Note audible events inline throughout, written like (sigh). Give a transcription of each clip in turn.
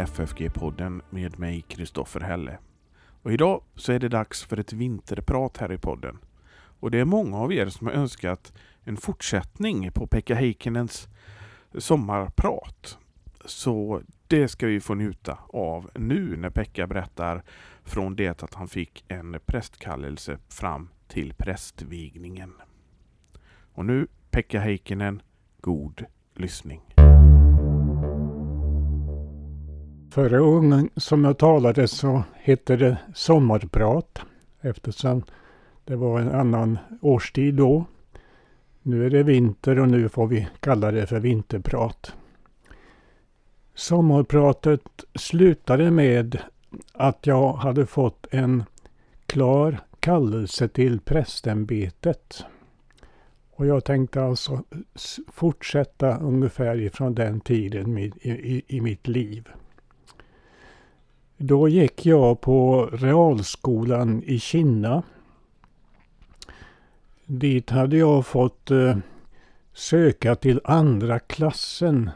FFG-podden med mig Kristoffer Helle. Och idag så är det dags för ett vinterprat här i podden. Och det är många av er som har önskat en fortsättning på Pekka Heikkinens sommarprat. Så det ska vi få njuta av nu när Pekka berättar från det att han fick en prästkallelse fram till prästvigningen. Och nu Pekka Heikkinen, god lyssning. Förra gången som jag talade så hette det sommarprat eftersom det var en annan årstid då. Nu är det vinter och nu får vi kalla det för vinterprat. Sommarpratet slutade med att jag hade fått en klar kallelse till prästämbetet. Och jag tänkte alltså fortsätta ungefär ifrån den tiden i, i, i mitt liv. Då gick jag på realskolan i Kina. Dit hade jag fått eh, söka till andra klassen.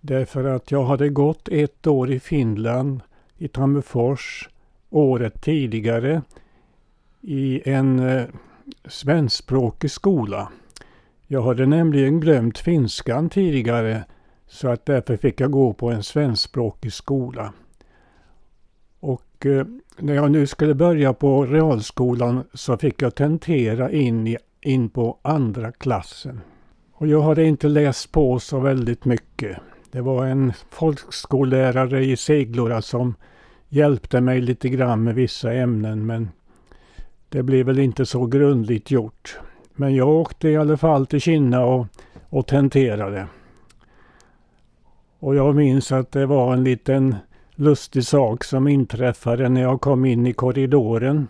Därför att jag hade gått ett år i Finland, i Tammerfors, året tidigare i en eh, svenskspråkig skola. Jag hade nämligen glömt finskan tidigare så att därför fick jag gå på en svenskspråkig skola. Och eh, när jag nu skulle börja på realskolan så fick jag tentera in, i, in på andra klassen. Och jag hade inte läst på så väldigt mycket. Det var en folkskollärare i Seglora som hjälpte mig lite grann med vissa ämnen men det blev väl inte så grundligt gjort. Men jag åkte i alla fall till Kina och, och tenterade. Och jag minns att det var en liten lustig sak som inträffade när jag kom in i korridoren.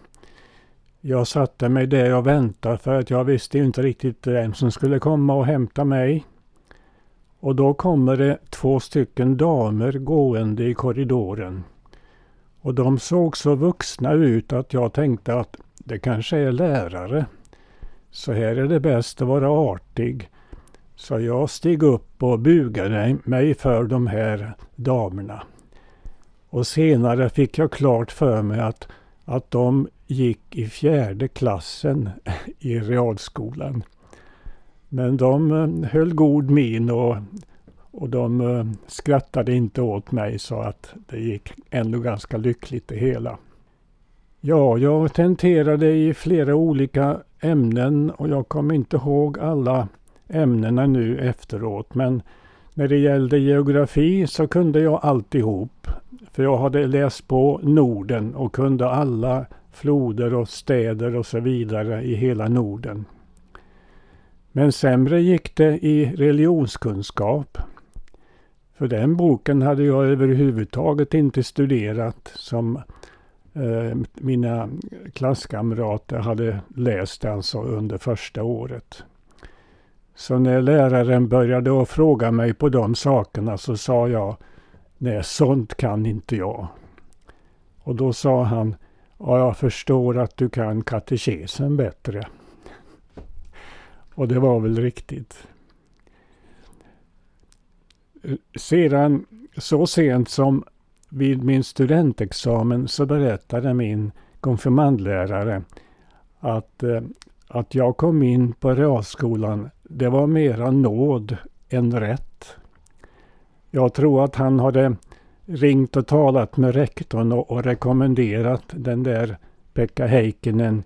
Jag satte mig där och väntade för att jag visste inte riktigt vem som skulle komma och hämta mig. Och då kommer det två stycken damer gående i korridoren. Och de såg så vuxna ut att jag tänkte att det kanske är lärare. Så här är det bäst att vara artig. Så jag steg upp och bugade mig för de här damerna. Och senare fick jag klart för mig att, att de gick i fjärde klassen (laughs) i realskolan. Men de eh, höll god min och, och de eh, skrattade inte åt mig så att det gick ändå ganska lyckligt det hela. Ja, jag tenterade i flera olika ämnen och jag kommer inte ihåg alla ämnena nu efteråt men när det gällde geografi så kunde jag alltihop. För jag hade läst på Norden och kunde alla floder och städer och så vidare i hela Norden. Men sämre gick det i religionskunskap. För den boken hade jag överhuvudtaget inte studerat som eh, mina klasskamrater hade läst alltså under första året. Så när läraren började att fråga mig på de sakerna så sa jag Nej, sånt kan inte jag. Och då sa han Ja, jag förstår att du kan katekesen bättre. Och det var väl riktigt. Sedan så sent som vid min studentexamen så berättade min konfirmandlärare att, eh, att jag kom in på realskolan, det var mera nåd än rätt. Jag tror att han hade ringt och talat med rektorn och, och rekommenderat den där Pekka Heikkinen.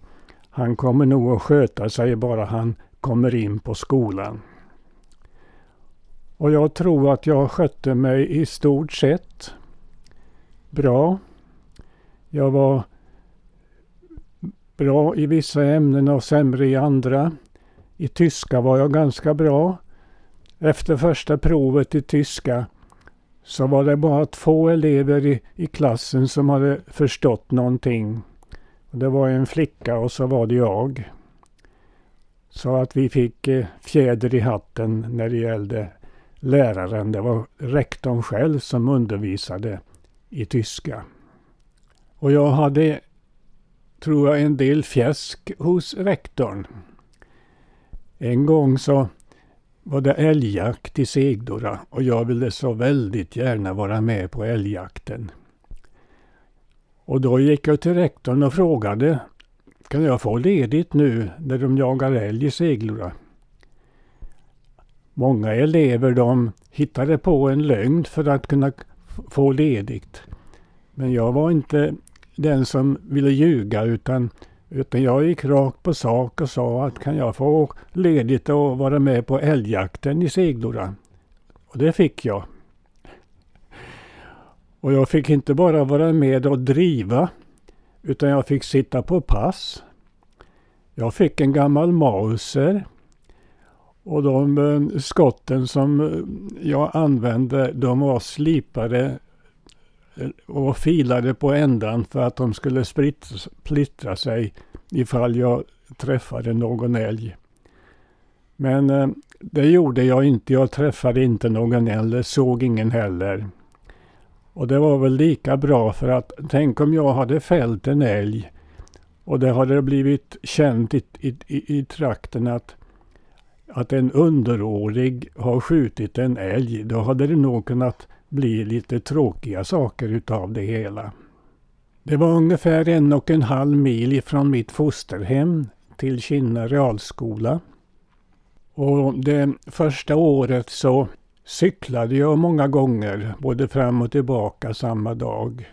Han kommer nog att sköta sig bara han kommer in på skolan. Och jag tror att jag skötte mig i stort sett bra. Jag var bra i vissa ämnen och sämre i andra. I tyska var jag ganska bra. Efter första provet i tyska så var det bara två elever i, i klassen som hade förstått någonting. Det var en flicka och så var det jag. Så att vi fick eh, fjäder i hatten när det gällde läraren. Det var rektorn själv som undervisade i tyska. Och jag hade, tror jag, en del fjäsk hos rektorn. En gång så var det älgjakt i Segdora och jag ville så väldigt gärna vara med på älgjakten. Och då gick jag till rektorn och frågade kan jag få ledigt nu när de jagar älg i Seglora? Många elever de hittade på en lögn för att kunna få ledigt. Men jag var inte den som ville ljuga utan, utan jag gick rakt på sak och sa att kan jag få ledigt och vara med på älgjakten i Seglora? Och det fick jag. Och jag fick inte bara vara med och driva utan jag fick sitta på pass. Jag fick en gammal Mauser och de eh, skotten som eh, jag använde de var slipade och filade på ändan för att de skulle splittra sig ifall jag träffade någon älg. Men eh, det gjorde jag inte. Jag träffade inte någon älg, såg ingen heller. Och det var väl lika bra för att tänk om jag hade fällt en älg och det hade blivit känt i, i, i, i trakten att, att en underårig har skjutit en älg. Då hade det nog kunnat blir lite tråkiga saker utav det hela. Det var ungefär en och en halv mil ifrån mitt fosterhem till Kinna realskola. Och det första året så cyklade jag många gånger, både fram och tillbaka samma dag.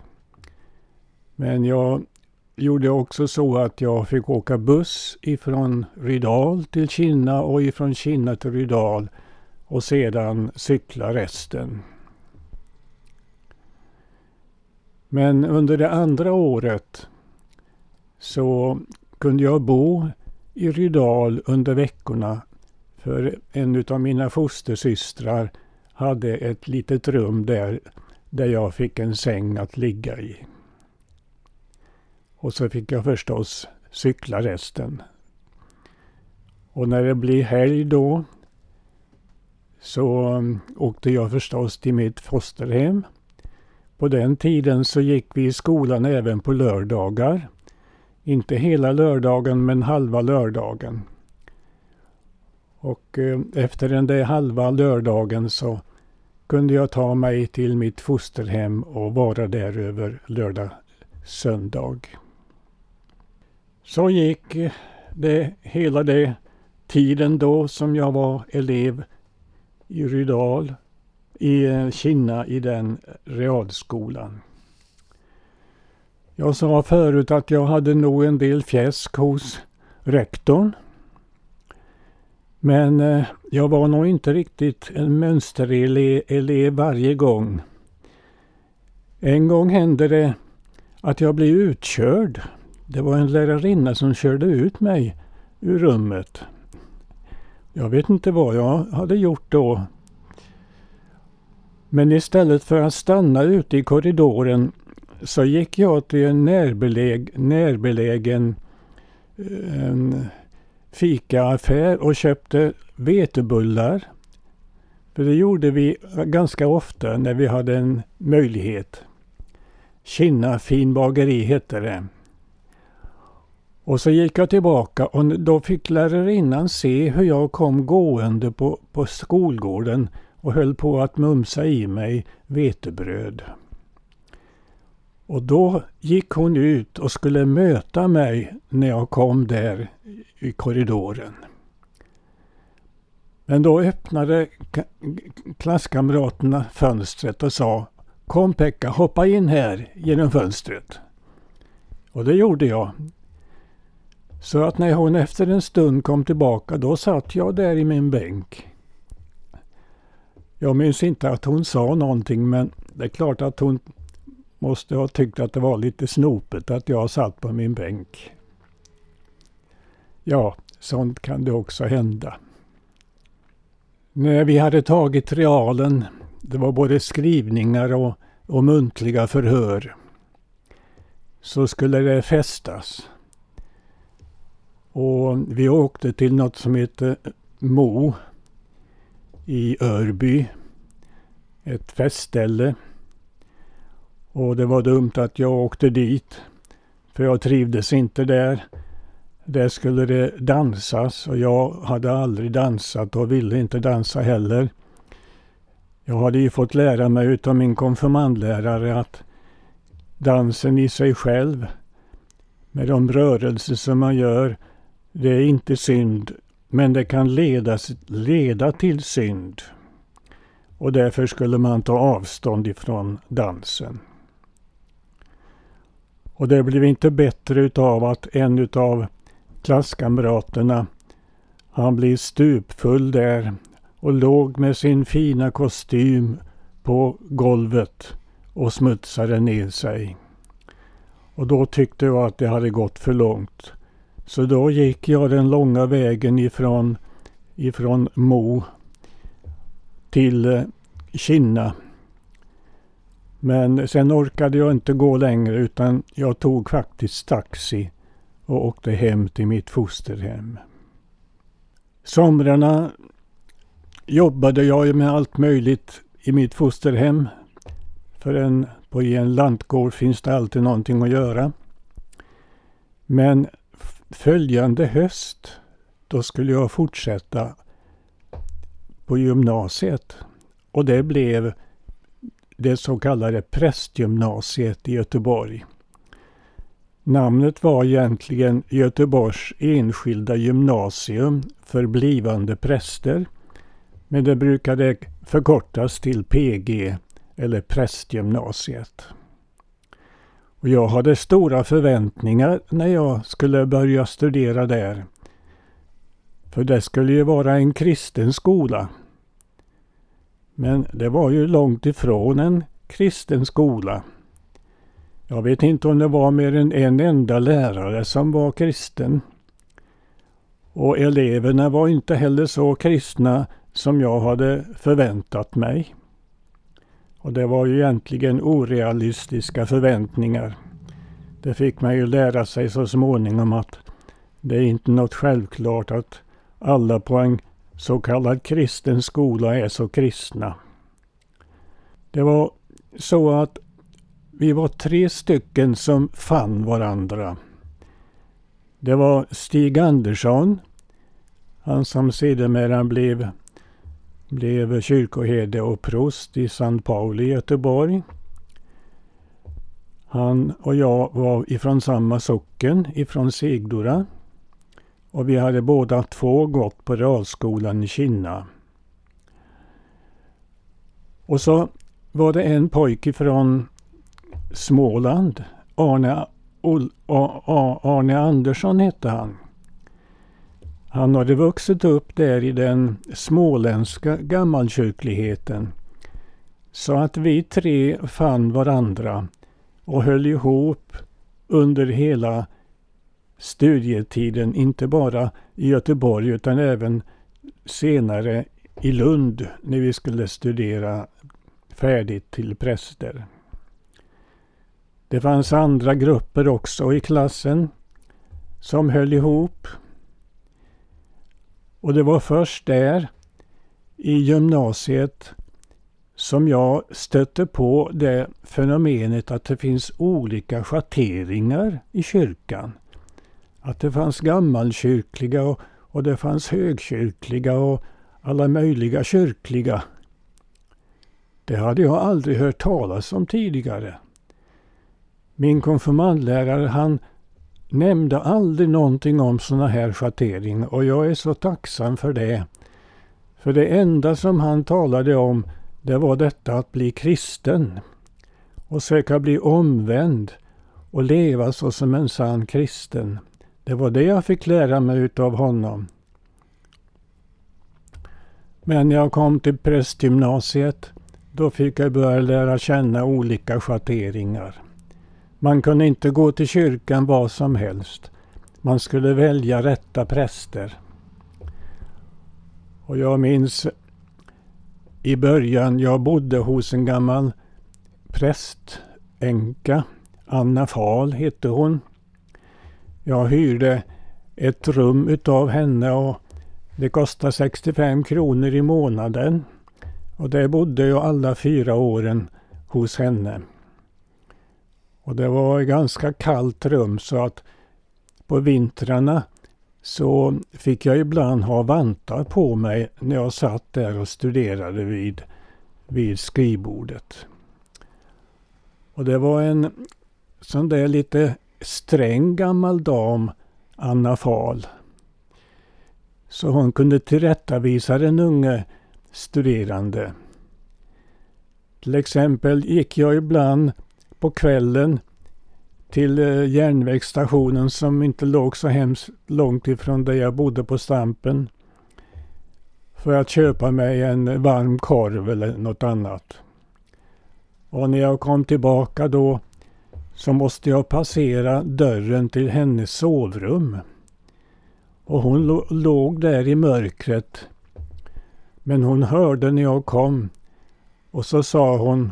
Men jag gjorde också så att jag fick åka buss ifrån Rydal till Kinna och ifrån Kinna till Rydal och sedan cykla resten. Men under det andra året så kunde jag bo i Rydal under veckorna för en av mina fostersystrar hade ett litet rum där, där jag fick en säng att ligga i. Och så fick jag förstås cykla resten. Och när det blir helg då så åkte jag förstås till mitt fosterhem. På den tiden så gick vi i skolan även på lördagar. Inte hela lördagen men halva lördagen. Och eh, efter den där halva lördagen så kunde jag ta mig till mitt fosterhem och vara där över lördag söndag. Så gick eh, det hela det tiden då som jag var elev i Rydal, i eh, Kina Kinna i den realskolan. Jag sa förut att jag hade nog en del fjäsk hos rektorn. Men eh, jag var nog inte riktigt en mönsterelev varje gång. En gång hände det att jag blev utkörd det var en lärarinna som körde ut mig ur rummet. Jag vet inte vad jag hade gjort då. Men istället för att stanna ute i korridoren så gick jag till en närbeläg, närbelägen en fikaaffär och köpte vetebullar. För det gjorde vi ganska ofta när vi hade en möjlighet. Kinna finbageri hette det. Och så gick jag tillbaka och då fick lärarinnan se hur jag kom gående på, på skolgården och höll på att mumsa i mig vetebröd. Och då gick hon ut och skulle möta mig när jag kom där i korridoren. Men då öppnade klasskamraterna fönstret och sa Kom Pekka, hoppa in här genom fönstret. Och det gjorde jag. Så att när hon efter en stund kom tillbaka då satt jag där i min bänk. Jag minns inte att hon sa någonting men det är klart att hon måste ha tyckt att det var lite snopet att jag satt på min bänk. Ja, sånt kan det också hända. När vi hade tagit realen, det var både skrivningar och, och muntliga förhör, så skulle det festas. Och vi åkte till något som heter Mo i Örby. Ett festställe. Och det var dumt att jag åkte dit. För jag trivdes inte där. Där skulle det dansas och jag hade aldrig dansat och ville inte dansa heller. Jag hade ju fått lära mig utav min konfirmandlärare att dansen i sig själv med de rörelser som man gör, det är inte synd, men det kan leda, leda till synd. Och därför skulle man ta avstånd ifrån dansen. Och det blev inte bättre utav att en utav klasskamraterna, han blev stupfull där och låg med sin fina kostym på golvet och smutsade ner sig. Och då tyckte jag att det hade gått för långt. Så då gick jag den långa vägen ifrån, ifrån Mo till eh, Kinna. Men sen orkade jag inte gå längre utan jag tog faktiskt taxi och åkte hem till mitt fosterhem. Somrarna jobbade jag med allt möjligt i mitt fosterhem. För en, på en lantgård finns det alltid någonting att göra. Men följande höst, då skulle jag fortsätta på gymnasiet. Och det blev det så kallade prästgymnasiet i Göteborg. Namnet var egentligen Göteborgs enskilda gymnasium för blivande präster. Men det brukade förkortas till PG eller prästgymnasiet. Och jag hade stora förväntningar när jag skulle börja studera där. För det skulle ju vara en kristen skola. Men det var ju långt ifrån en kristen skola. Jag vet inte om det var mer än en enda lärare som var kristen. Och eleverna var inte heller så kristna som jag hade förväntat mig. Och det var ju egentligen orealistiska förväntningar. Det fick man ju lära sig så småningom att det är inte något självklart att alla på en så kallad kristen skola är så kristna. Det var så att vi var tre stycken som fann varandra. Det var Stig Andersson, han som sedermera blev, blev kyrkoherde och prost i San Pauli i Göteborg. Han och jag var ifrån samma socken, ifrån Sigdora. Och vi hade båda två gått på realskolan i Kinna. Och så var det en pojke från Småland. Arne, Arne Andersson hette han. Han hade vuxit upp där i den småländska gammalkyrkligheten. Så att vi tre fann varandra och höll ihop under hela studietiden, inte bara i Göteborg utan även senare i Lund när vi skulle studera färdigt till präster. Det fanns andra grupper också i klassen som höll ihop. Och det var först där i gymnasiet som jag stötte på det fenomenet att det finns olika schatteringar i kyrkan. Att det fanns gammalkyrkliga och, och det fanns högkyrkliga och alla möjliga kyrkliga. Det hade jag aldrig hört talas om tidigare. Min konfirmandlärare han nämnde aldrig någonting om sådana här schatteringar och jag är så tacksam för det. För det enda som han talade om det var detta att bli kristen och söka bli omvänd och leva så som en sann kristen. Det var det jag fick lära mig utav honom. Men när jag kom till prästgymnasiet då fick jag börja lära känna olika schatteringar. Man kunde inte gå till kyrkan vad som helst. Man skulle välja rätta präster. Och jag minns i början, jag bodde hos en gammal prästänka. Anna Fahl hette hon. Jag hyrde ett rum utav henne och det kostade 65 kronor i månaden. Och där bodde jag alla fyra åren hos henne. Och det var ett ganska kallt rum så att på vintrarna så fick jag ibland ha vantar på mig när jag satt där och studerade vid, vid skrivbordet. Och det var en sån där lite sträng gammal dam, Anna Fahl. Så hon kunde tillrättavisa den unge studerande. Till exempel gick jag ibland på kvällen till eh, järnvägsstationen som inte låg så hemskt långt ifrån där jag bodde på Stampen. För att köpa mig en varm korv eller något annat. Och när jag kom tillbaka då så måste jag passera dörren till hennes sovrum. Och hon låg där i mörkret. Men hon hörde när jag kom och så sa hon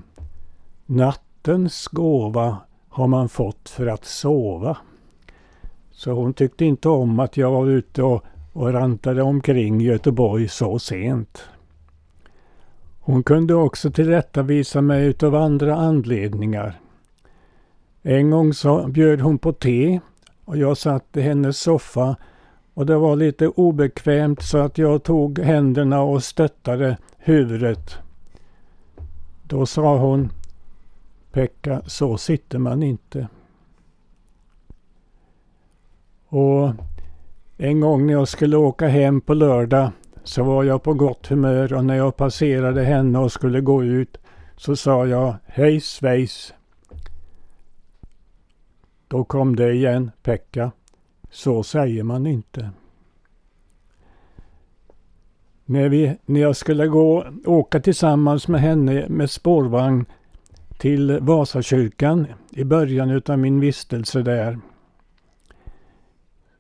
Nattens gåva har man fått för att sova. Så hon tyckte inte om att jag var ute och, och rantade omkring Göteborg så sent. Hon kunde också tillrättavisa mig utav andra anledningar. En gång så bjöd hon på te och jag satt i hennes soffa och det var lite obekvämt så att jag tog händerna och stöttade huvudet. Då sa hon Pekka, så sitter man inte. Och en gång när jag skulle åka hem på lördag så var jag på gott humör och när jag passerade henne och skulle gå ut så sa jag hej svejs. Då kom det igen, Pekka. Så säger man inte. När, vi, när jag skulle gå, åka tillsammans med henne med spårvagn till Vasakyrkan i början utav min vistelse där.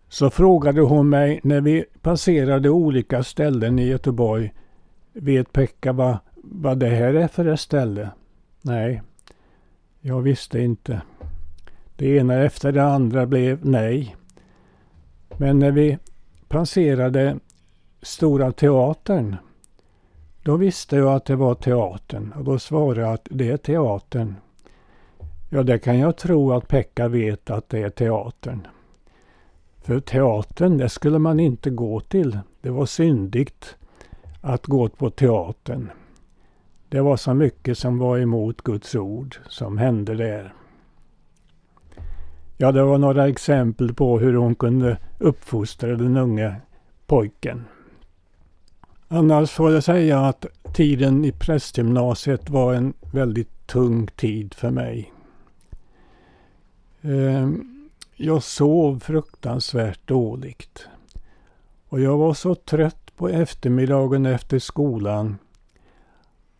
Så frågade hon mig när vi passerade olika ställen i Göteborg. Vet Pekka vad, vad det här är för ett ställe? Nej, jag visste inte. Det ena efter det andra blev nej. Men när vi passerade Stora Teatern då visste jag att det var teatern och då svarade jag att det är teatern. Ja, det kan jag tro att Pekka vet att det är teatern. För teatern, det skulle man inte gå till. Det var syndigt att gå på teatern. Det var så mycket som var emot Guds ord som hände där. Ja, det var några exempel på hur hon kunde uppfostra den unge pojken. Annars får jag säga att tiden i prästgymnasiet var en väldigt tung tid för mig. Ehm, jag sov fruktansvärt dåligt. Och jag var så trött på eftermiddagen efter skolan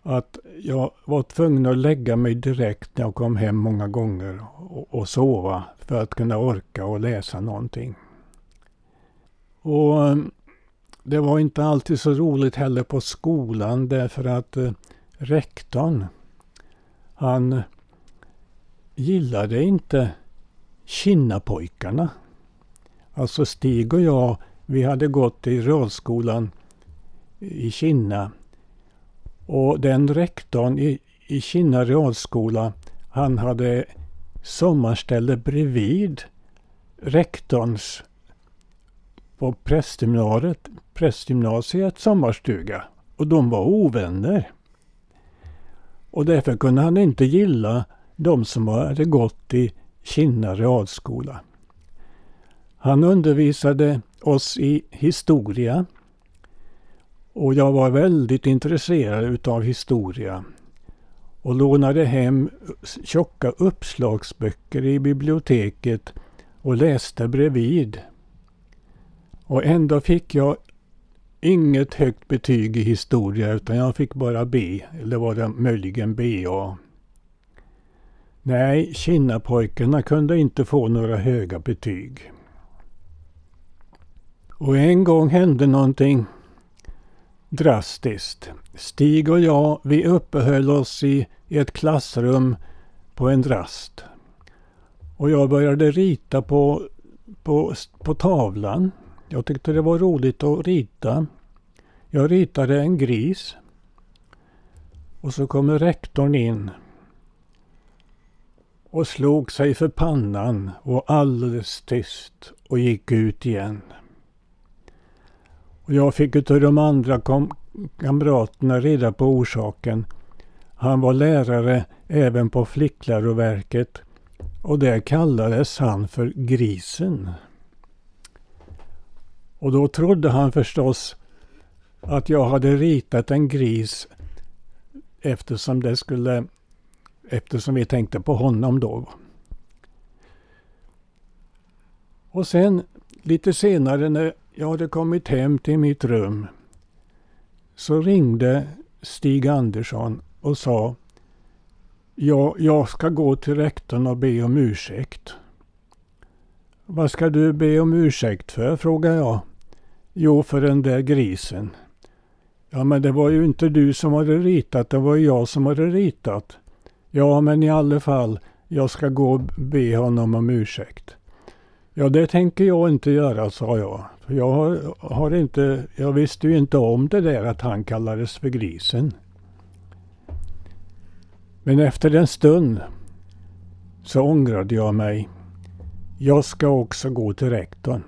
att jag var tvungen att lägga mig direkt när jag kom hem många gånger och, och sova för att kunna orka och läsa någonting. Och det var inte alltid så roligt heller på skolan därför att eh, rektorn han gillade inte Kinnapojkarna. Alltså Stig och jag, vi hade gått i realskolan i Kinna. Och den rektorn i, i Kinna realskola, han hade sommarställe bredvid rektorns på prästgymnasiet, prästgymnasiet sommarstuga och de var ovänner. Och därför kunde han inte gilla de som hade gått i Kinna realskola. Han undervisade oss i historia och jag var väldigt intresserad utav historia och lånade hem tjocka uppslagsböcker i biblioteket och läste bredvid. Och ändå fick jag inget högt betyg i historia utan jag fick bara B. Eller var det möjligen BA. Nej, Kinnapojkarna kunde inte få några höga betyg. Och en gång hände någonting drastiskt. Stig och jag, vi uppehöll oss i, ett klassrum på en rast. Och jag började rita på, på, på tavlan. Jag tyckte det var roligt att rita. Jag ritade en gris. Och så kommer rektorn in och slog sig för pannan och alldeles tyst och gick ut igen. Och jag fick utav de andra kamraterna reda på orsaken. Han var lärare även på flickläroverket och där kallades han för Grisen. Och då trodde han förstås att jag hade ritat en gris eftersom det skulle eftersom vi tänkte på honom då. Och sen lite senare när jag hade kommit hem till mitt rum så ringde Stig Andersson och sa Ja, jag ska gå till rektorn och be om ursäkt. Vad ska du be om ursäkt för? frågade jag. Jo, för den där grisen. Ja, men det var ju inte du som hade ritat, det var jag som hade ritat. Ja, men i alla fall, jag ska gå och be honom om ursäkt. Ja, det tänker jag inte göra, sa jag. Jag, har, har inte, jag visste ju inte om det där att han kallades för grisen. Men efter en stund så ångrade jag mig. Jag ska också gå till rektorn.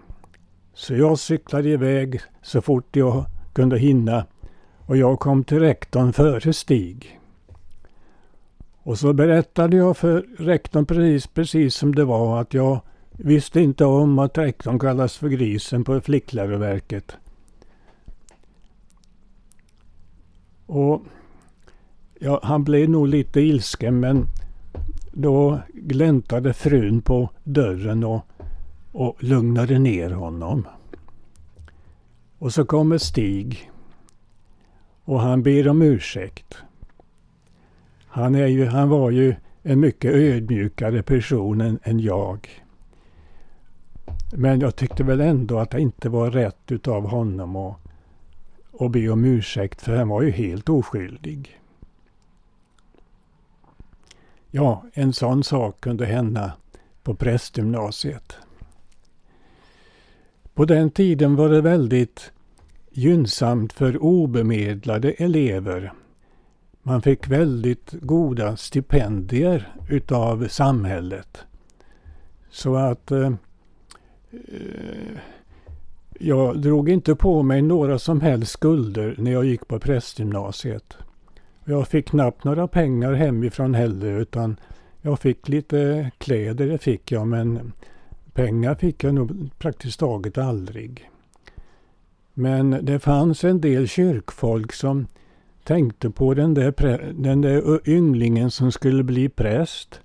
Så jag cyklade iväg så fort jag kunde hinna och jag kom till rektorn före Stig. Och så berättade jag för rektorn precis, precis som det var att jag visste inte om att rektorn kallas för grisen på flickläroverket. Och ja, han blev nog lite ilsken men då gläntade frun på dörren och, och lugnade ner honom. Och så kommer Stig och han ber om ursäkt. Han, är ju, han var ju en mycket ödmjukare person än, än jag. Men jag tyckte väl ändå att det inte var rätt utav honom att, att be om ursäkt för han var ju helt oskyldig. Ja, en sån sak kunde hända på prästgymnasiet. På den tiden var det väldigt gynnsamt för obemedlade elever. Man fick väldigt goda stipendier utav samhället. Så att eh, eh, jag drog inte på mig några som helst skulder när jag gick på prästgymnasiet. Jag fick knappt några pengar hemifrån heller utan jag fick lite kläder, det fick jag men pengar fick jag nog praktiskt taget aldrig. Men det fanns en del kyrkfolk som tänkte på den där, den där ynglingen som skulle bli präst.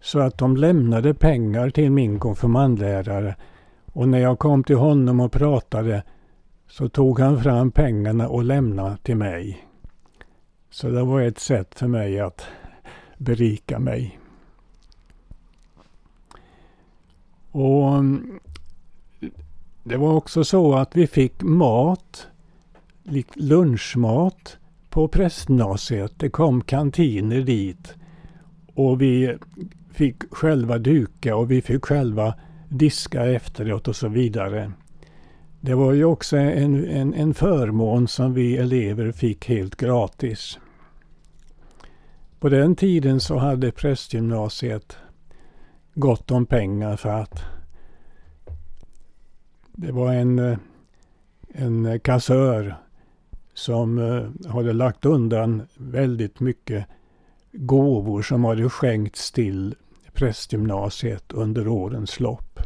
Så att de lämnade pengar till min konfirmandlärare. Och när jag kom till honom och pratade så tog han fram pengarna och lämnade till mig. Så det var ett sätt för mig att berika mig. Och mm, det var också så att vi fick mat, lunchmat på prästgymnasiet. Det kom kantiner dit. Och vi fick själva duka och vi fick själva diska efteråt och så vidare. Det var ju också en, en, en förmån som vi elever fick helt gratis. På den tiden så hade prästgymnasiet gott om pengar för att det var en, eh, en kassör som eh, hade lagt undan väldigt mycket gåvor som hade skänkts till prästgymnasiet under årens lopp.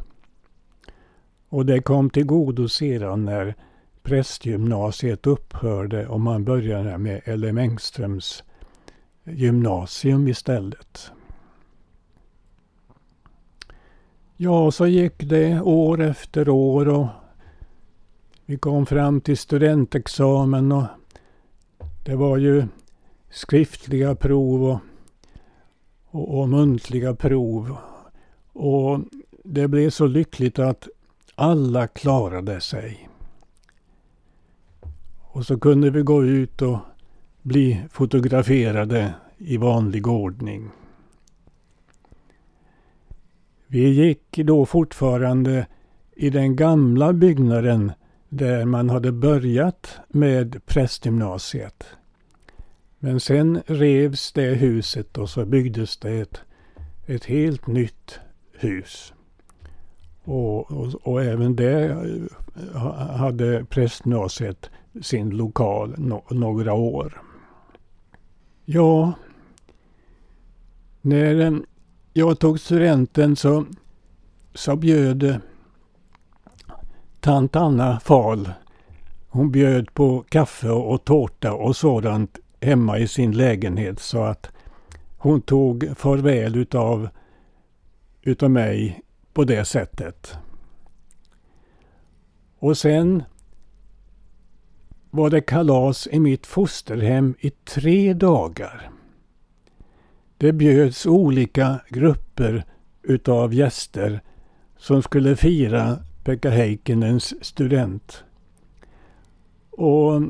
Och det kom till godo sedan när prästgymnasiet upphörde och man började med Elle Engströms gymnasium istället. Ja, så gick det år efter år och vi kom fram till studentexamen och det var ju skriftliga prov och, och, och muntliga prov. Och det blev så lyckligt att alla klarade sig. Och så kunde vi gå ut och bli fotograferade i vanlig ordning. Vi gick då fortfarande i den gamla byggnaden där man hade börjat med prästgymnasiet. Men sen revs det huset och så byggdes det ett, ett helt nytt hus. Och, och, och även där eh, hade prästgymnasiet sin lokal no, några år. Ja, när jag tog studenten så, så bjöd tant Anna Fahl hon bjöd på kaffe och tårta och sådant hemma i sin lägenhet så att hon tog farväl utav, utav mig på det sättet. Och sen var det kalas i mitt fosterhem i tre dagar. Det bjöds olika grupper utav gäster som skulle fira Pekka Heikkinens student. Och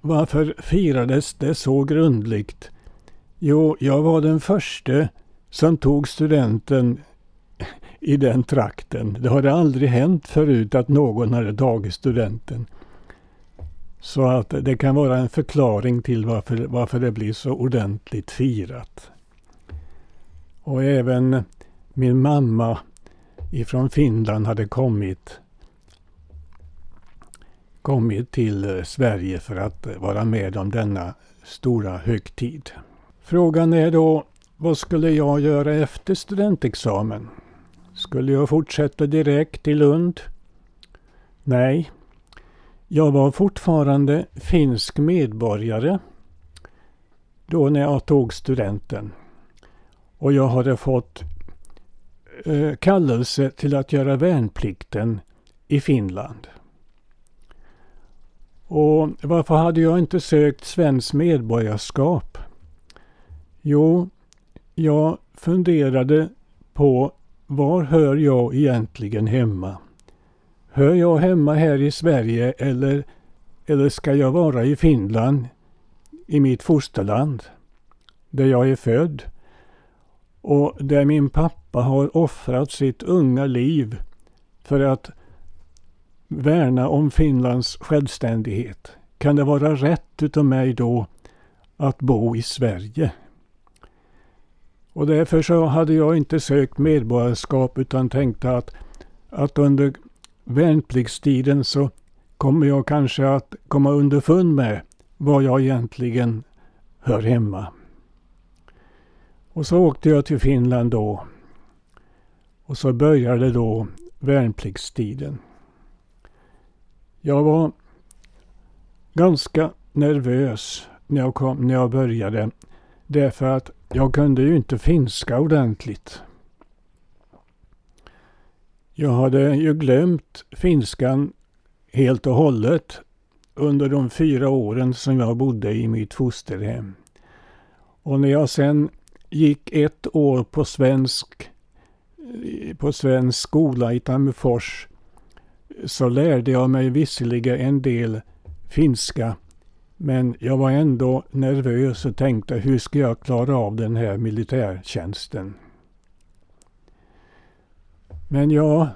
varför firades det så grundligt? Jo, jag var den första som tog studenten i den trakten. Det hade aldrig hänt förut att någon hade tagit studenten. Så att det kan vara en förklaring till varför, varför det blir så ordentligt firat. Och även min mamma ifrån Finland hade kommit kommit till eh, Sverige för att eh, vara med om denna stora högtid. Frågan är då, vad skulle jag göra efter studentexamen? Skulle jag fortsätta direkt till Lund? Nej. Jag var fortfarande finsk medborgare då när jag tog studenten. Och jag hade fått eh, kallelse till att göra värnplikten i Finland. Och varför hade jag inte sökt svenskt medborgarskap? Jo, jag funderade på var hör jag egentligen hemma? Hör jag hemma här i Sverige eller, eller ska jag vara i Finland, i mitt fosterland, där jag är född? Och där min pappa har offrat sitt unga liv för att värna om Finlands självständighet. Kan det vara rätt utav mig då att bo i Sverige? Och därför så hade jag inte sökt medborgarskap utan tänkte att, att under värnpliktstiden så kommer jag kanske att komma underfund med var jag egentligen hör hemma. Och så åkte jag till Finland då. Och så började då värnpliktstiden. Jag var ganska nervös när jag, kom, när jag började. Därför att jag kunde ju inte finska ordentligt. Jag hade ju glömt finskan helt och hållet under de fyra åren som jag bodde i mitt fosterhem. Och när jag sen gick ett år på svensk, på svensk skola i Tammerfors så lärde jag mig visserligen en del finska men jag var ändå nervös och tänkte hur ska jag klara av den här militärtjänsten. Men jag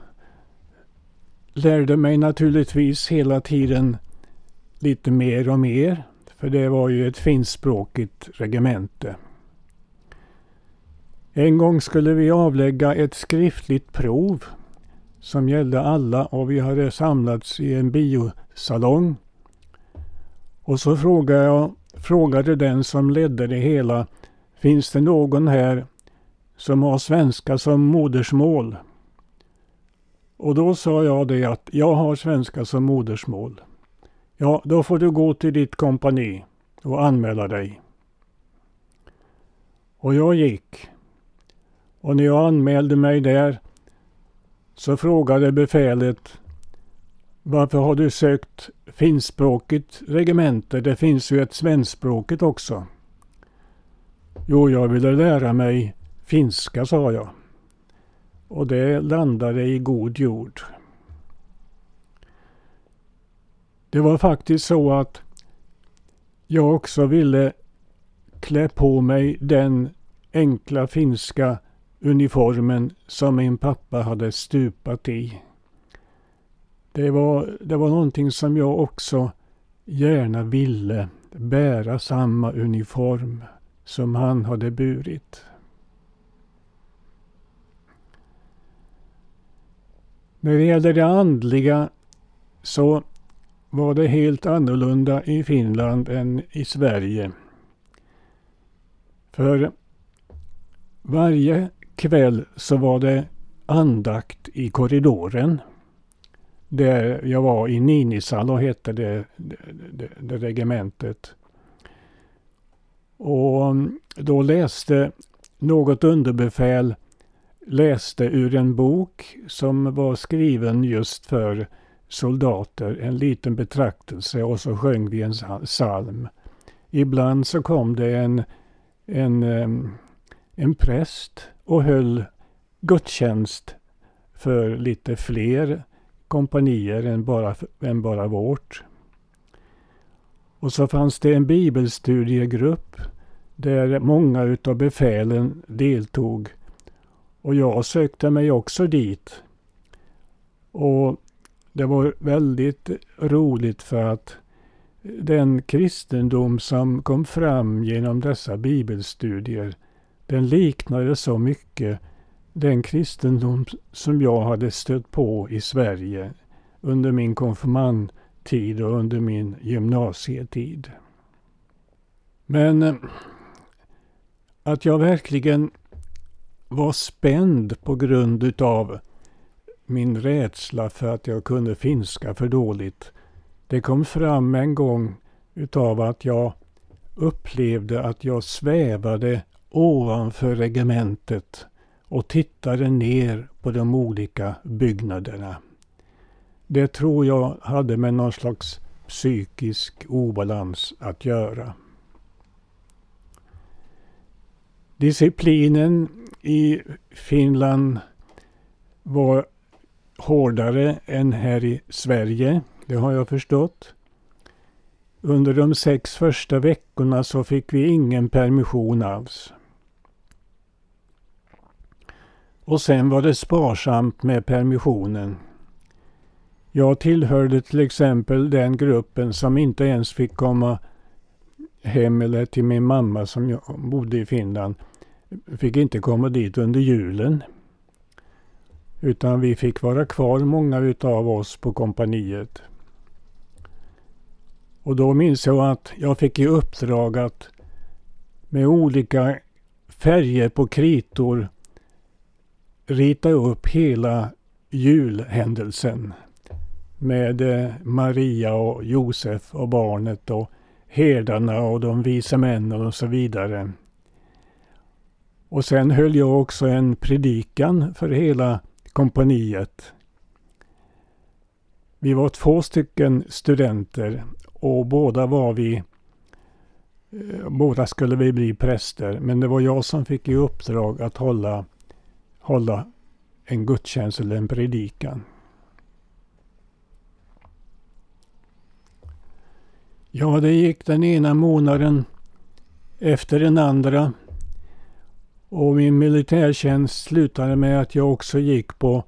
lärde mig naturligtvis hela tiden lite mer och mer. För det var ju ett finskspråkigt regemente. En gång skulle vi avlägga ett skriftligt prov som gällde alla och vi hade samlats i en biosalong. Och så frågade jag frågade den som ledde det hela Finns det någon här som har svenska som modersmål? Och då sa jag det att jag har svenska som modersmål. Ja, då får du gå till ditt kompani och anmäla dig. Och jag gick. Och när jag anmälde mig där så frågade befälet varför har du sökt finskspråkigt regemente? Det finns ju ett svenskspråkigt också. Jo, jag ville lära mig finska, sa jag. Och det landade i god jord. Det var faktiskt så att jag också ville klä på mig den enkla finska uniformen som min pappa hade stupat i. Det var, det var någonting som jag också gärna ville bära samma uniform som han hade burit. När det gäller det andliga så var det helt annorlunda i Finland än i Sverige. För varje kväll så var det andakt i korridoren. Där jag var i Ninisalo hette det, det, det, det regementet. Och mm, då läste något underbefäl läste ur en bok som var skriven just för soldater, en liten betraktelse och så sjöng vi en psalm. Ibland så kom det en, en, mm, en präst och höll gudstjänst för lite fler kompanier än bara, än bara vårt. Och så fanns det en bibelstudiegrupp där många utav befälen deltog. Och jag sökte mig också dit. Och det var väldigt roligt för att den kristendom som kom fram genom dessa bibelstudier, den liknade så mycket den kristendom som jag hade stött på i Sverige under min konfirmandtid och under min gymnasietid. Men eh, att jag verkligen var spänd på grund utav min rädsla för att jag kunde finska för dåligt. Det kom fram en gång utav att jag upplevde att jag svävade ovanför regementet och tittade ner på de olika byggnaderna. Det tror jag hade med någon slags psykisk obalans att göra. Disciplinen i Finland var hårdare än här i Sverige. Det har jag förstått. Under de sex första veckorna så fick vi ingen permission alls. Och sen var det sparsamt med permissionen. Jag tillhörde till exempel den gruppen som inte ens fick komma hem eller till min mamma som jag bodde i Finland. Fick inte komma dit under julen. Utan vi fick vara kvar många utav oss på kompaniet. Och då minns jag att jag fick i uppdrag att med olika färger på kritor rita upp hela julhändelsen. Med eh, Maria och Josef och barnet och herdarna och de vise männen och så vidare. Och sen höll jag också en predikan för hela kompaniet. Vi var två stycken studenter och båda var vi eh, Båda skulle vi bli präster men det var jag som fick i uppdrag att hålla, hålla en gudstjänst eller en predikan. Ja, det gick den ena månaden efter den andra. Och min militärtjänst slutade med att jag också gick på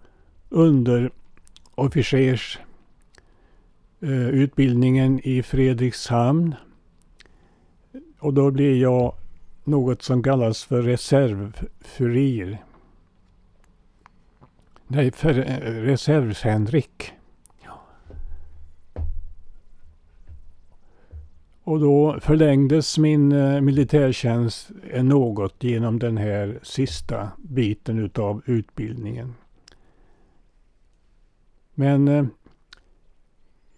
underofficersutbildningen eh, i Fredrikshamn. Och då blev jag något som kallas för reservfurir. Nej, för eh, reservsänrik. Och då förlängdes min eh, militärtjänst något genom den här sista biten utav utbildningen. Men eh,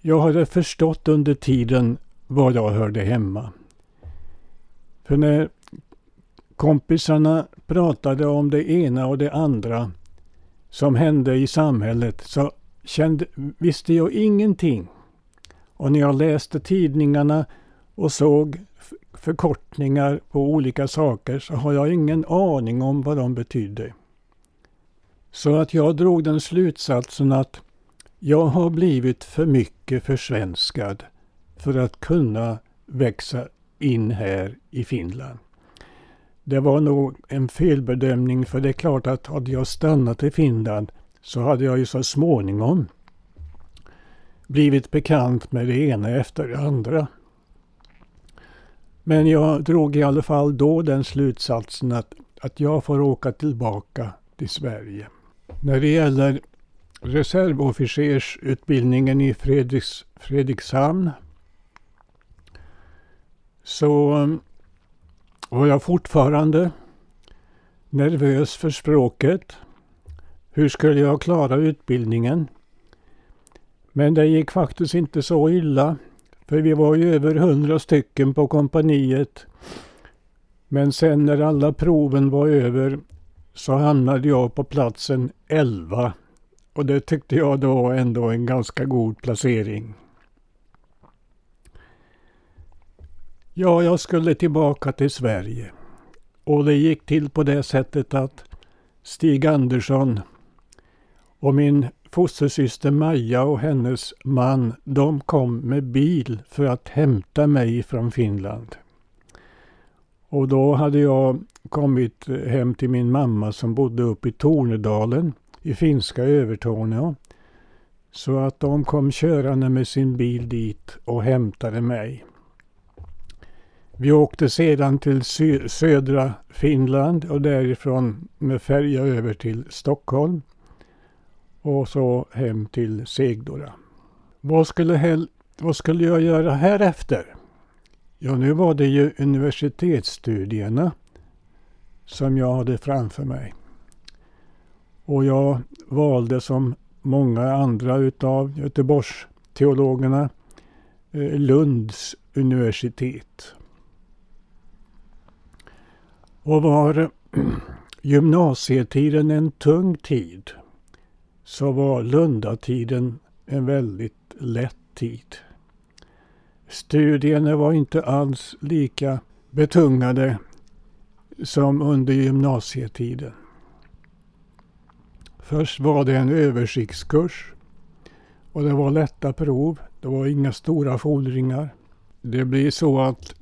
jag hade förstått under tiden var jag hörde hemma. För när kompisarna pratade om det ena och det andra som hände i samhället så kände, visste jag ingenting. Och när jag läste tidningarna och såg förkortningar på olika saker så har jag ingen aning om vad de betydde. Så att jag drog den slutsatsen att jag har blivit för mycket försvenskad för att kunna växa in här i Finland. Det var nog en felbedömning för det är klart att hade jag stannat i Finland så hade jag ju så småningom blivit bekant med det ena efter det andra. Men jag drog i alla fall då den slutsatsen att, att jag får åka tillbaka till Sverige. När det gäller reservofficersutbildningen i Fredriks, Fredrikshamn så var jag fortfarande nervös för språket. Hur skulle jag klara utbildningen? Men det gick faktiskt inte så illa. För vi var ju över hundra stycken på kompaniet. Men sen när alla proven var över så hamnade jag på platsen 11. Och det tyckte jag då ändå en ganska god placering. Ja, jag skulle tillbaka till Sverige. Och det gick till på det sättet att Stig Andersson och min fostersyster Maja och hennes man, de kom med bil för att hämta mig från Finland. Och då hade jag kommit hem till min mamma som bodde uppe i Tornedalen i finska Övertorneå. Så att de kom körande med sin bil dit och hämtade mig. Vi åkte sedan till sö södra Finland och därifrån med färja över till Stockholm. Och så hem till Segdora. Vad skulle, vad skulle jag göra härefter? Ja, nu var det ju universitetsstudierna som jag hade framför mig. Och jag valde som många andra utav Göteborgsteologerna teologerna Lunds universitet. Och var gymnasietiden en tung tid så var Lundatiden en väldigt lätt tid. Studierna var inte alls lika betungade som under gymnasietiden. Först var det en översiktskurs och det var lätta prov. Det var inga stora fordringar. Det blir så att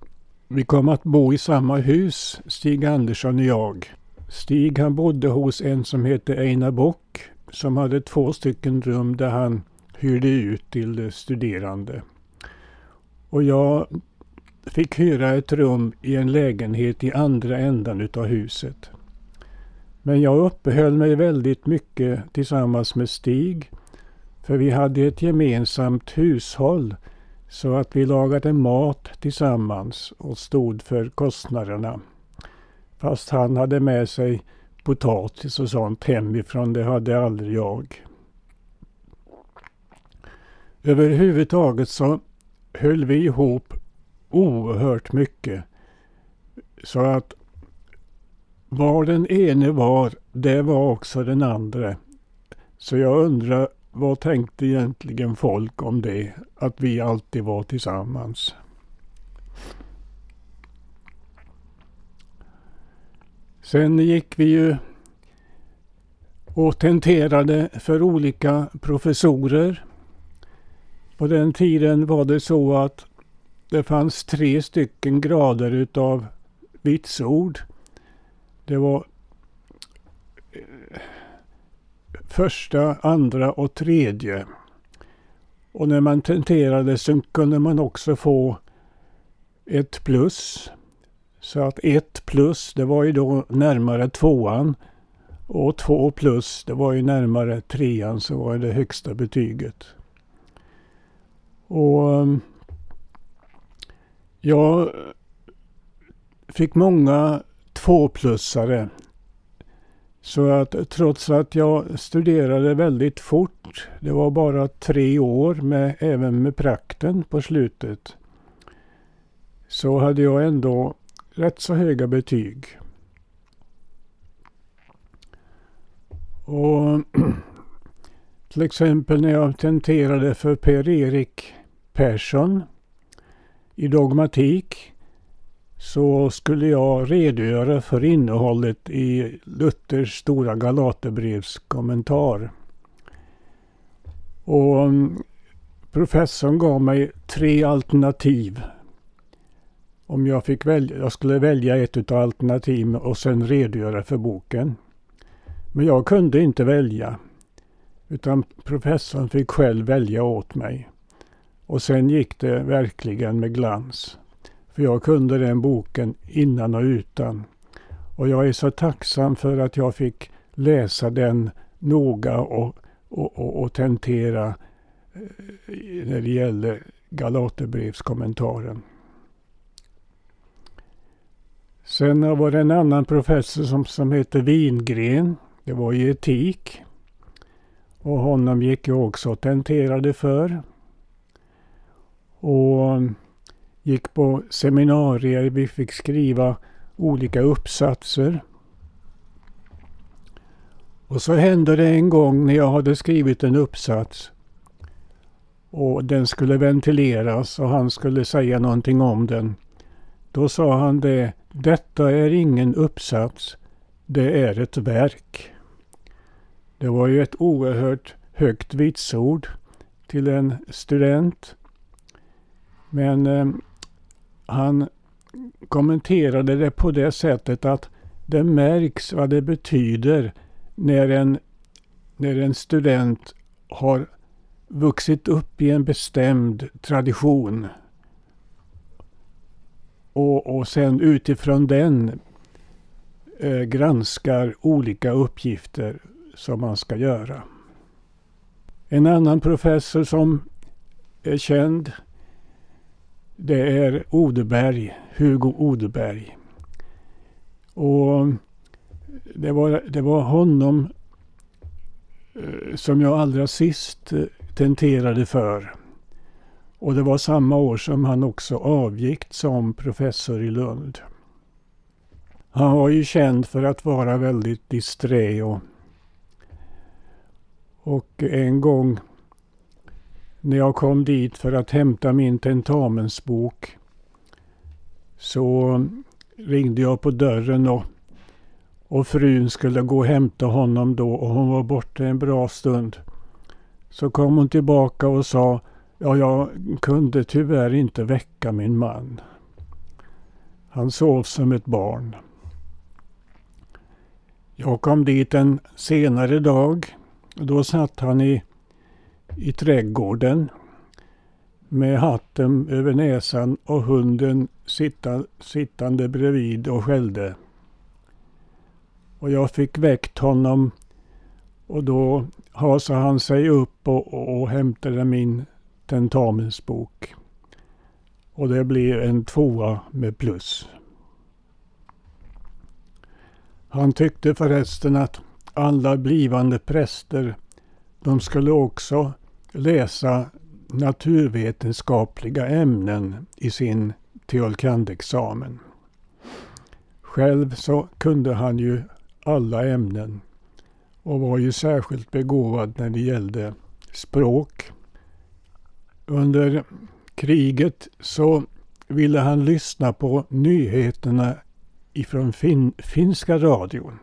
vi kom att bo i samma hus, Stig Andersson och jag. Stig han bodde hos en som hette Einar Bock som hade två stycken rum där han hyrde ut till studerande. Och jag fick hyra ett rum i en lägenhet i andra ändan utav huset. Men jag uppehöll mig väldigt mycket tillsammans med Stig. För vi hade ett gemensamt hushåll så att vi lagade mat tillsammans och stod för kostnaderna. Fast han hade med sig potatis och sånt hemifrån, det hade aldrig jag. Överhuvudtaget så höll vi ihop oerhört mycket. Så att var den ene var, det var också den andra. Så jag undrar vad tänkte egentligen folk om det? Att vi alltid var tillsammans. Sen gick vi ju och tenterade för olika professorer. På den tiden var det så att det fanns tre stycken grader utav vitsord. Det var första, andra och tredje. Och när man tenterade så kunde man också få ett plus. Så att ett plus det var ju då närmare tvåan. Och två plus det var ju närmare trean så var det högsta betyget. Och ehm, jag fick många tvåplussare så att trots att jag studerade väldigt fort, det var bara tre år med, även med prakten på slutet, så hade jag ändå rätt så höga betyg. Och (clears throat) till exempel när jag tenterade för Per-Erik Persson i dogmatik så skulle jag redogöra för innehållet i Luthers stora Galaterbrevskommentar. Och mm, professorn gav mig tre alternativ. Om jag, fick välja, jag skulle välja ett av alternativen och sen redogöra för boken. Men jag kunde inte välja. Utan professorn fick själv välja åt mig. Och sen gick det verkligen med glans. För jag kunde den boken innan och utan. Och jag är så tacksam för att jag fick läsa den noga och och, och, och tentera eh, när det gällde Galaterbrevskommentaren. Sen var det en annan professor som, som hette Wingren. Det var i etik. Och honom gick jag också och tenterade för. Och gick på seminarier. Vi fick skriva olika uppsatser. Och så hände det en gång när jag hade skrivit en uppsats och den skulle ventileras och han skulle säga någonting om den. Då sa han det, detta är ingen uppsats, det är ett verk. Det var ju ett oerhört högt vitsord till en student. Men eh, han kommenterade det på det sättet att det märks vad det betyder när en, när en student har vuxit upp i en bestämd tradition och, och sen utifrån den eh, granskar olika uppgifter som man ska göra. En annan professor som är känd det är Odeberg, Hugo Odeberg. Och det var, det var honom eh, som jag allra sist eh, tenterade för. Och det var samma år som han också avgick som professor i Lund. Han var ju känd för att vara väldigt disträ och, och en gång när jag kom dit för att hämta min tentamensbok så ringde jag på dörren och, och frun skulle gå och hämta honom då och hon var borta en bra stund. Så kom hon tillbaka och sa Ja, jag kunde tyvärr inte väcka min man. Han sov som ett barn. Jag kom dit en senare dag. Då satt han i, i trädgården med hatten över näsan och hunden sitta, sittande bredvid och skällde. Och jag fick väckt honom och då hasade han sig upp och, och, och hämtade min tentamensbok. Och det blev en tvåa med plus. Han tyckte förresten att alla blivande präster de skulle också läsa naturvetenskapliga ämnen i sin teolkandexamen. Själv så kunde han ju alla ämnen och var ju särskilt begåvad när det gällde språk. Under kriget så ville han lyssna på nyheterna ifrån fin finska radion.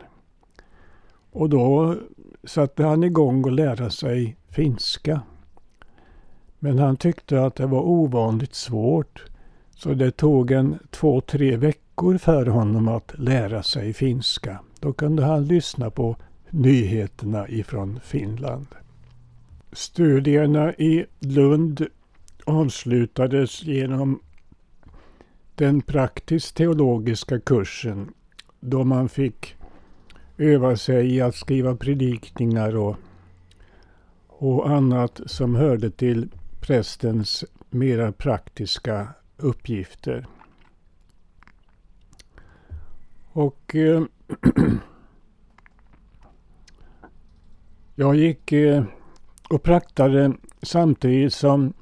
Och då satte han igång och lära sig finska. Men han tyckte att det var ovanligt svårt. Så det tog en två, tre veckor för honom att lära sig finska. Då kunde han lyssna på nyheterna ifrån Finland. Studierna i Lund avslutades genom den praktiskt teologiska kursen då man fick öva sig i att skriva predikningar och, och annat som hörde till prästens mera praktiska uppgifter. Och eh, (clears throat) jag gick eh, och praktade samtidigt som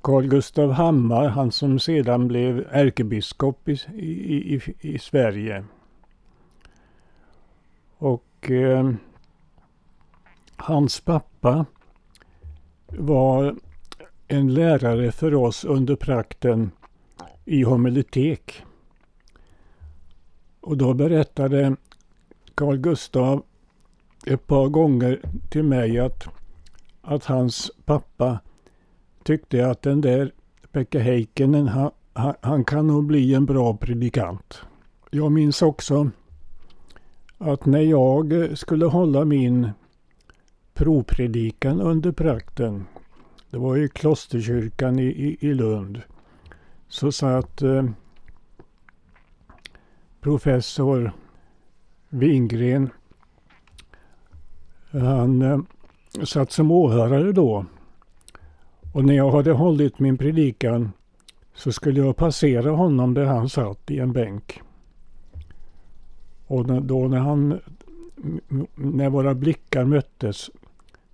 Carl Gustav Hammar, han som sedan blev ärkebiskop i, i, i, i Sverige. Och eh, hans pappa var en lärare för oss under prakten i homiletek. Och då berättade Carl Gustav ett par gånger till mig att, att hans pappa tyckte att den där Pekka Heikkinen, han, han kan nog bli en bra predikant. Jag minns också att när jag skulle hålla min provpredikan under prakten, det var i klosterkyrkan i, i, i Lund, så satt eh, professor Wingren, han, eh, satt som åhörare då. Och när jag hade hållit min predikan så skulle jag passera honom där han satt i en bänk. Och då när han, när våra blickar möttes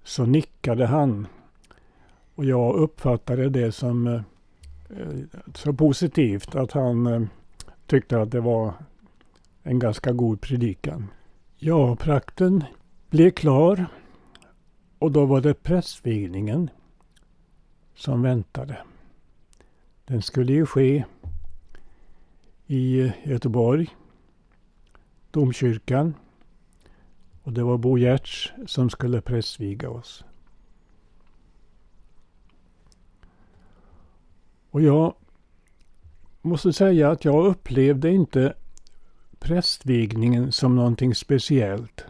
så nickade han. Och jag uppfattade det som eh, eh, så positivt att han eh, tyckte att det var en ganska god predikan. Ja, prakten blev klar och då var det prästvigningen som väntade. Den skulle ju ske i Göteborg, domkyrkan. Och det var Bo Giertz som skulle prästviga oss. Och jag måste säga att jag upplevde inte prästvigningen som någonting speciellt.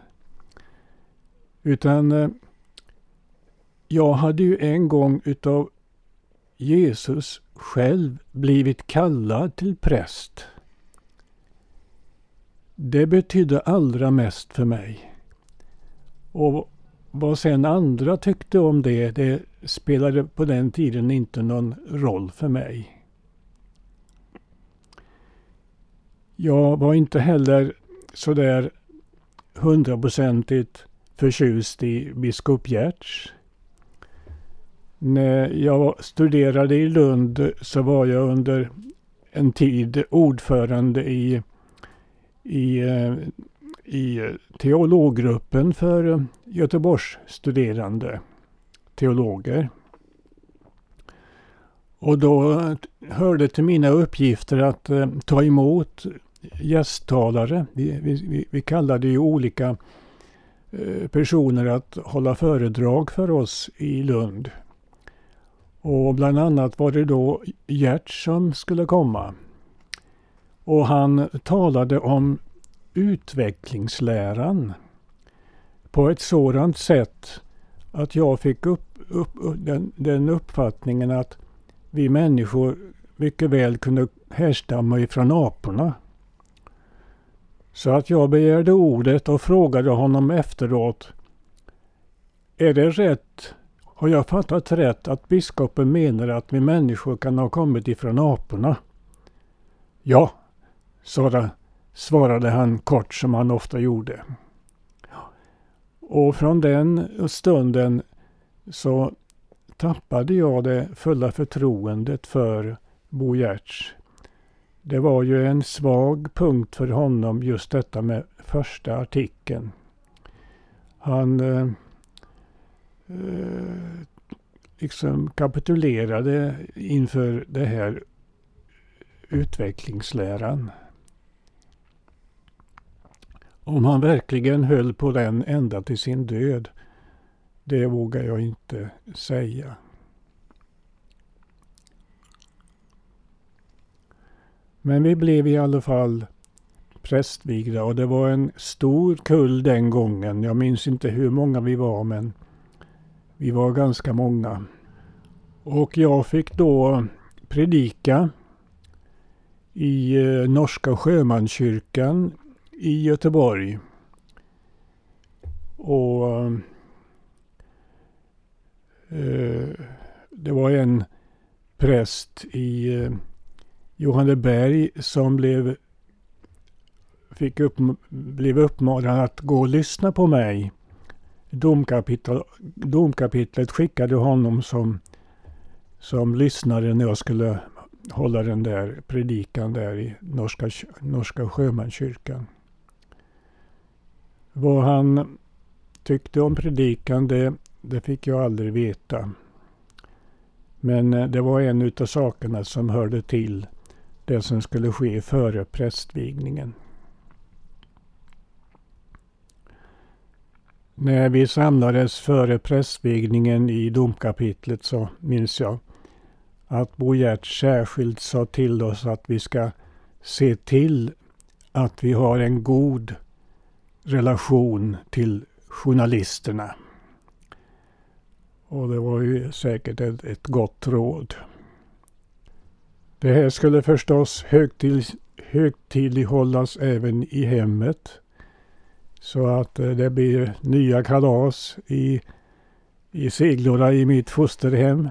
Utan eh, jag hade ju en gång utav Jesus själv blivit kallad till präst. Det betydde allra mest för mig. Och vad sen andra tyckte om det, det spelade på den tiden inte någon roll för mig. Jag var inte heller sådär hundraprocentigt förtjust i biskop Gertz. När jag studerade i Lund så var jag under en tid ordförande i, i, eh, i teologgruppen för Göteborgs studerande teologer. Och då hörde till mina uppgifter att eh, ta emot gästtalare. Vi, vi, vi kallade ju olika eh, personer att hålla föredrag för oss i Lund. Och bland annat var det då Gert som skulle komma. Och han talade om utvecklingsläran på ett sådant sätt att jag fick upp, upp, den, den uppfattningen att vi människor mycket väl kunde härstamma ifrån aporna. Så att jag begärde ordet och frågade honom efteråt. Är det rätt har jag fattat rätt att biskopen menar att vi människor kan ha kommit ifrån aporna? Ja, svarade han kort som han ofta gjorde. Och från den stunden så tappade jag det fulla förtroendet för Bo Giertz. Det var ju en svag punkt för honom just detta med första artikeln. Han eh, eh liksom kapitulerade inför det här utvecklingsläran. Om han verkligen höll på den ända till sin död, det vågar jag inte säga. Men vi blev i alla fall prästvigda och det var en stor kull den gången. Jag minns inte hur många vi var men vi var ganska många. Och jag fick då predika i eh, Norska sjömanskyrkan i Göteborg. Och eh, det var en präst i eh, Johanneberg som blev, fick upp, blev uppmanad att gå och lyssna på mig domkapitel, domkapitlet skickade honom som, som lyssnare när jag skulle hålla den där predikan där i Norska, Norska sjömanskyrkan. Vad han tyckte om predikan det, det fick jag aldrig veta. Men eh, det var en av sakerna som hörde till det som skulle ske före prästvigningen. När vi samlades före prästvigningen i domkapitlet så minns jag att Bo Gert särskilt sa till oss att vi ska se till att vi har en god relation till journalisterna. Och det var ju säkert ett, ett gott råd. Det här skulle förstås högtid, högtidlighållas även i hemmet. Så att eh, det blir nya kalas i i Seglora i mitt fosterhem.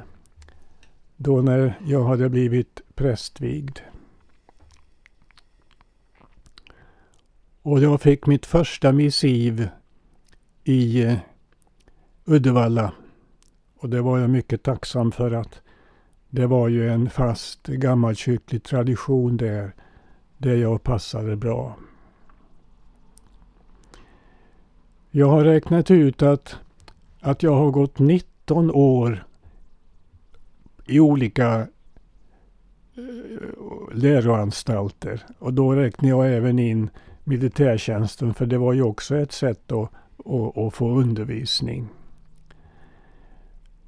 Då när jag hade blivit prästvigd. Och jag fick mitt första missiv i eh, Uddevalla. Och det var jag mycket tacksam för att det var ju en fast gammalkyrklig tradition där, där jag passade bra. Jag har räknat ut att, att jag har gått 19 år i olika eh, läroanstalter. Och då räknar jag även in militärtjänsten för det var ju också ett sätt att, att, att få undervisning.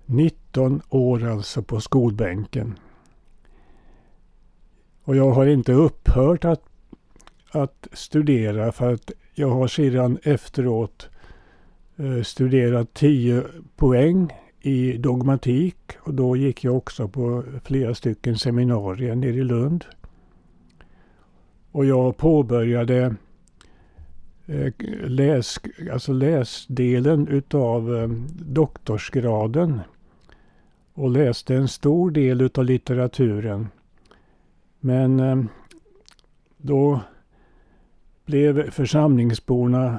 19 år alltså på skolbänken. Och jag har inte upphört att, att studera för att jag har sedan efteråt eh, studerat 10 poäng i dogmatik och då gick jag också på flera stycken seminarier nere i Lund. Och jag påbörjade Eh, läs, alltså läsdelen utav eh, doktorsgraden och läste en stor del utav litteraturen. Men eh, då blev församlingsborna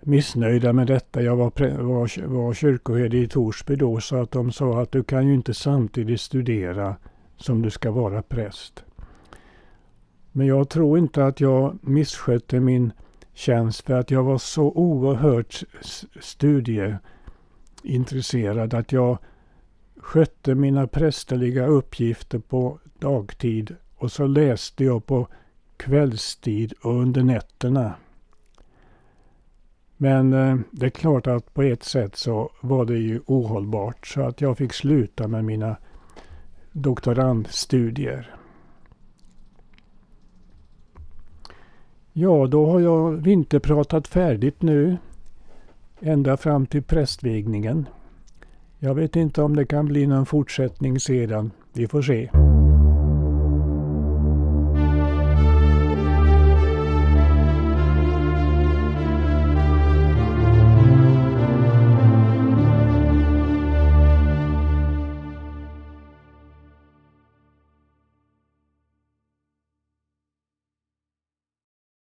missnöjda med detta. Jag var, var, var kyrkoherde i Torsby då så att de sa att du kan ju inte samtidigt studera som du ska vara präst. Men jag tror inte att jag misskötte min tjänst för att jag var så oerhört studieintresserad att jag skötte mina prästerliga uppgifter på dagtid och så läste jag på kvällstid och under nätterna. Men eh, det är klart att på ett sätt så var det ju ohållbart så att jag fick sluta med mina doktorandstudier. Ja, då har jag vinterpratat färdigt nu. Ända fram till prästvigningen. Jag vet inte om det kan bli någon fortsättning sedan. Vi får se.